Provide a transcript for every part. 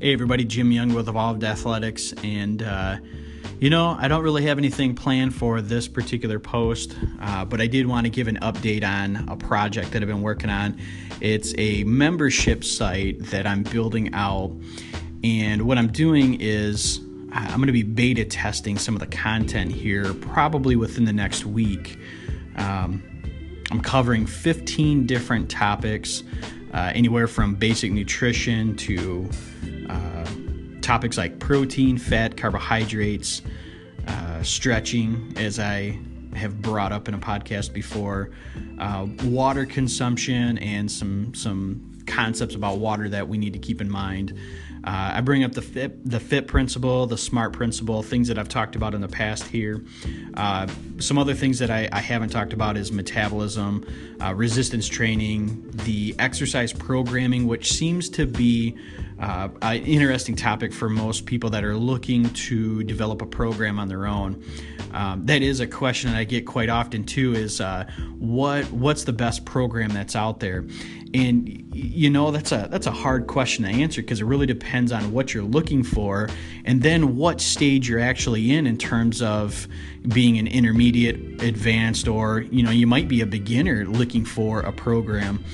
Hey, everybody, Jim Young with Evolved Athletics. And, uh, you know, I don't really have anything planned for this particular post, uh, but I did want to give an update on a project that I've been working on. It's a membership site that I'm building out. And what I'm doing is I'm going to be beta testing some of the content here probably within the next week. Um, I'm covering 15 different topics, uh, anywhere from basic nutrition to uh, topics like protein, fat, carbohydrates, uh, stretching, as I have brought up in a podcast before, uh, water consumption, and some some concepts about water that we need to keep in mind. Uh, I bring up the fit, the fit principle, the smart principle, things that I've talked about in the past here. Uh, some other things that I, I, haven't talked about is metabolism, uh, resistance training, the exercise programming, which seems to be uh, an interesting topic for most people that are looking to develop a program on their own. Um, that is a question that I get quite often too. Is uh, what what's the best program that's out there? And you know that's a that's a hard question to answer because it really depends on what you're looking for, and then what stage you're actually in in terms of being an intermediate, advanced, or you know you might be a beginner looking for a program.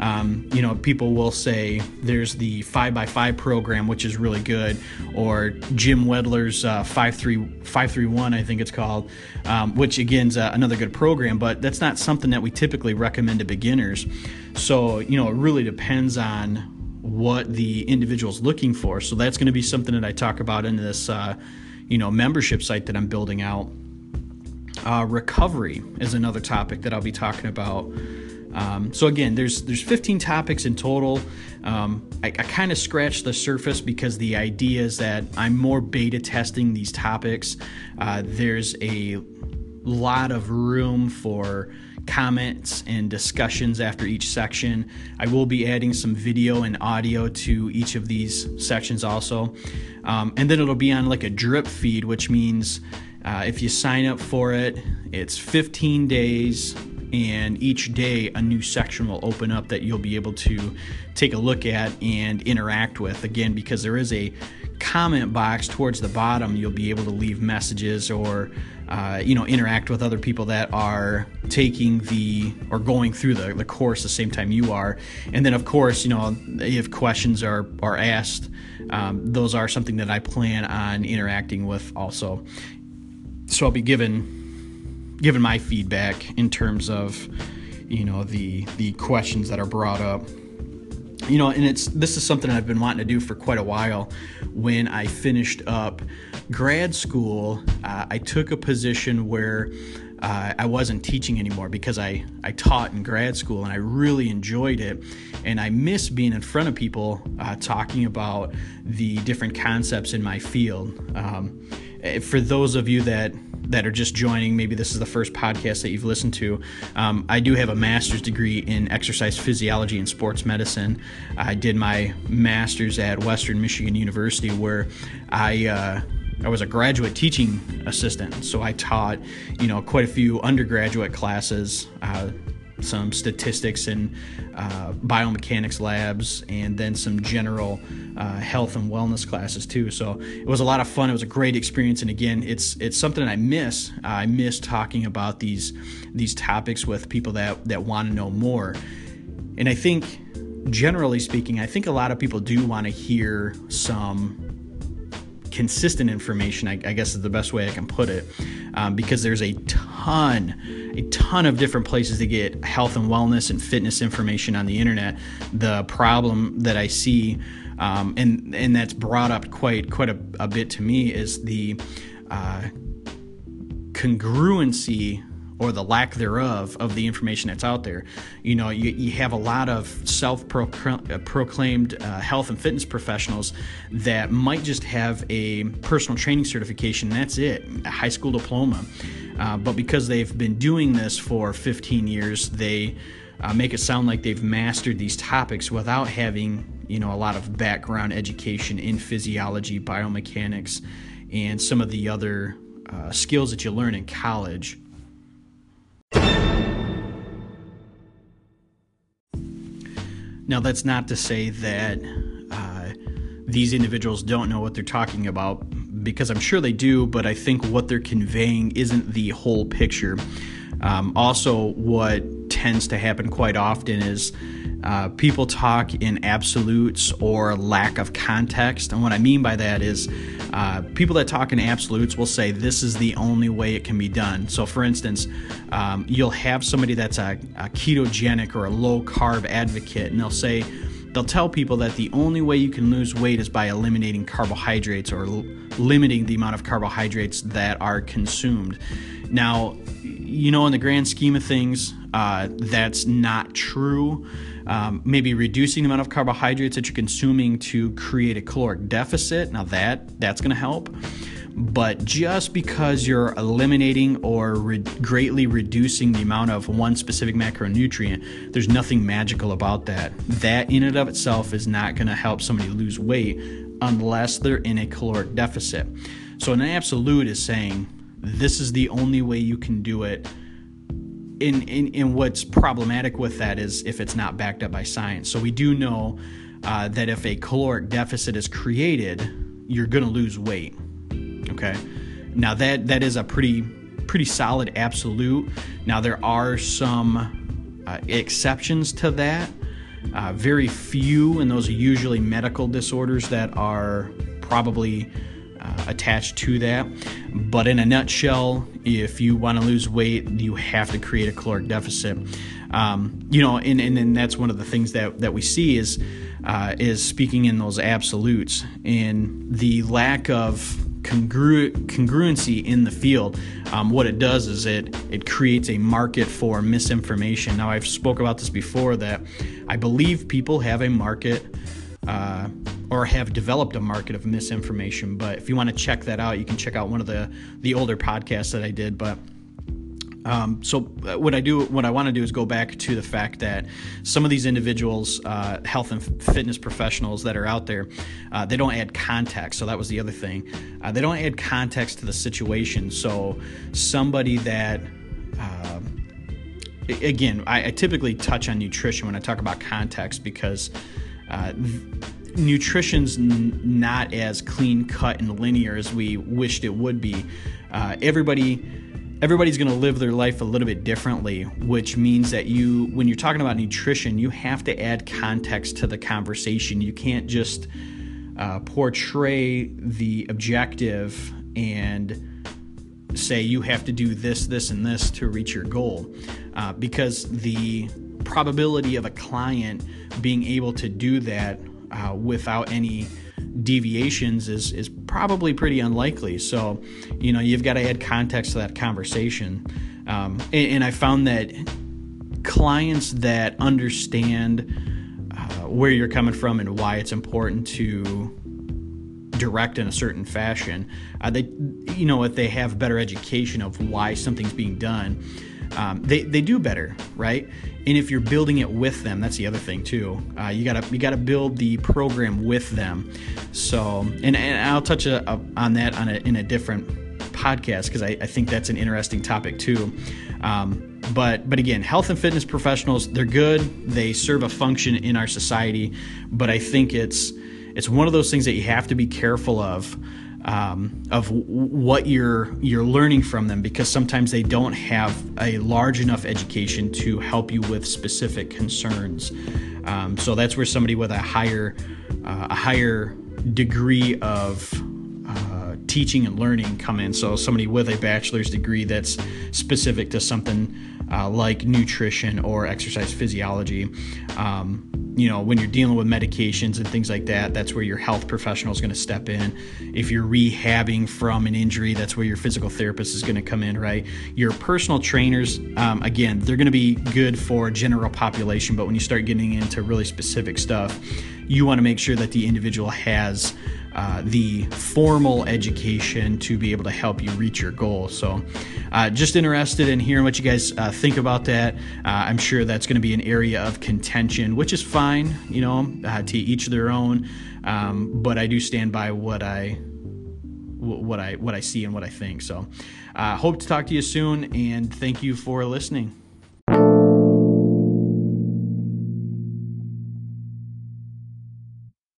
Um, you know, people will say there's the 5x5 program, which is really good, or Jim Wendler's uh, 531, I think it's called, um, which again is uh, another good program, but that's not something that we typically recommend to beginners. So, you know, it really depends on what the individual's looking for. So that's going to be something that I talk about in this, uh, you know, membership site that I'm building out. Uh, recovery is another topic that I'll be talking about. Um, so again, there's there's 15 topics in total. Um, I, I kind of scratched the surface because the idea is that I'm more beta testing these topics. Uh, there's a lot of room for comments and discussions after each section. I will be adding some video and audio to each of these sections also. Um, and then it'll be on like a drip feed, which means uh, if you sign up for it, it's 15 days and each day a new section will open up that you'll be able to take a look at and interact with. Again, because there is a comment box towards the bottom, you'll be able to leave messages or uh, you know interact with other people that are taking the or going through the, the course the same time you are. And then of course, you know if questions are are asked, um, those are something that I plan on interacting with also. So I'll be given given my feedback in terms of you know the the questions that are brought up you know and it's this is something i've been wanting to do for quite a while when i finished up grad school uh, i took a position where uh, I wasn't teaching anymore because I, I taught in grad school and I really enjoyed it. And I miss being in front of people uh, talking about the different concepts in my field. Um, for those of you that that are just joining, maybe this is the first podcast that you've listened to, um, I do have a master's degree in exercise physiology and sports medicine. I did my master's at Western Michigan University, where I uh, I was a graduate teaching assistant, so I taught, you know, quite a few undergraduate classes, uh, some statistics and uh, biomechanics labs, and then some general uh, health and wellness classes too. So it was a lot of fun. It was a great experience, and again, it's it's something I miss. I miss talking about these these topics with people that that want to know more. And I think, generally speaking, I think a lot of people do want to hear some consistent information. I, I, guess is the best way I can put it, um, because there's a ton a ton of different places to get health and wellness and fitness information on the internet. The problem that I see, um, and and that's brought up quite quite a, a bit to me, is the uh, congruency or the lack thereof of the information that's out there. You know, you, you have a lot of self proclaimed uh, health and fitness professionals that might just have a personal training certification, that's it, a high school diploma. Uh, but because they've been doing this for 15 years, they uh, make it sound like they've mastered these topics without having, you know, a lot of background education in physiology, biomechanics, and some of the other uh, skills that you learn in college. Now, that's not to say that uh, these individuals don't know what they're talking about because I'm sure they do, but I think what they're conveying isn't the whole picture. Um, also, what tends to happen quite often is uh, people talk in absolutes or lack of context. And what I mean by that is uh, people that talk in absolutes will say this is the only way it can be done. So, for instance, um, you'll have somebody that's a, a ketogenic or a low carb advocate, and they'll say, they'll tell people that the only way you can lose weight is by eliminating carbohydrates or l- limiting the amount of carbohydrates that are consumed. Now, you know, in the grand scheme of things, uh, that's not true. Um, maybe reducing the amount of carbohydrates that you're consuming to create a caloric deficit. Now that that's going to help. But just because you're eliminating or re- greatly reducing the amount of one specific macronutrient, there's nothing magical about that. That in and of itself is not going to help somebody lose weight unless they're in a caloric deficit. So an absolute is saying this is the only way you can do it. In, in, in what's problematic with that is if it's not backed up by science. So we do know uh, that if a caloric deficit is created, you're going to lose weight. Okay. Now that that is a pretty pretty solid absolute. Now there are some uh, exceptions to that. Uh, very few, and those are usually medical disorders that are probably attached to that. But in a nutshell, if you want to lose weight, you have to create a caloric deficit. Um, you know, and, and, and that's one of the things that, that we see is uh, is speaking in those absolutes and the lack of congru- congruency in the field. Um, what it does is it it creates a market for misinformation. Now I've spoke about this before that I believe people have a market. Uh, or have developed a market of misinformation. But if you want to check that out, you can check out one of the the older podcasts that I did. But um, so uh, what I do, what I want to do is go back to the fact that some of these individuals, uh, health and fitness professionals that are out there, uh, they don't add context. So that was the other thing. Uh, they don't add context to the situation. So somebody that uh, again, I, I, typically touch on nutrition when I talk about context because uh, nutrition's n- not as clean cut and linear as we wished it would be. Uh, everybody everybody's going to live their life a little bit differently, which means that you, when you're talking about nutrition, you have to add context to the conversation. You can't just uh, portray the objective and say you have to do this, this, and this to reach your goal, uh, because the probability of a client being able to do that uh, without any deviations is is probably pretty unlikely. So, you know, you've got to add context to that conversation. Um, and, and, I found that clients that understand uh, where you're coming from and why it's important to direct in a certain fashion, uh, they, you know, if they have better education of why something's being done um, they, they do better, right? And if you're building it with them, that's the other thing too. Uh, you gotta you gotta build the program with them. So, and, and I'll touch a, a, on that on a, in a different podcast because I, I, think that's an interesting topic too. Um, but but again, health and fitness professionals they're good. They serve a function in our society, but I think it's it's one of those things that you have to be careful of um, of w- what you're you're learning from them because sometimes they don't have a large enough education to help you with specific concerns. Um, so that's where somebody with a higher uh, a higher degree of uh, teaching and learning come in. So somebody with a bachelor's degree that's specific to something uh, like nutrition or exercise physiology. Um, you know, when you're dealing with medications and things like that, that's where your health professional is going to step in. If you're rehabbing from an injury, that's where your physical therapist is going to come in, right? Your personal trainers, um, again, they're going to be good for general population, but when you start getting into really specific stuff, you want to make sure that the individual has uh, the formal education to be able to help you reach your goal. So, uh, just interested in hearing what you guys uh, think about that. Uh, I'm sure that's going to be an area of contention, which is fine, you know, uh, to each their own. Um, but I do stand by what I what I what I see and what I think. So, hope to talk to you soon, and thank you for listening.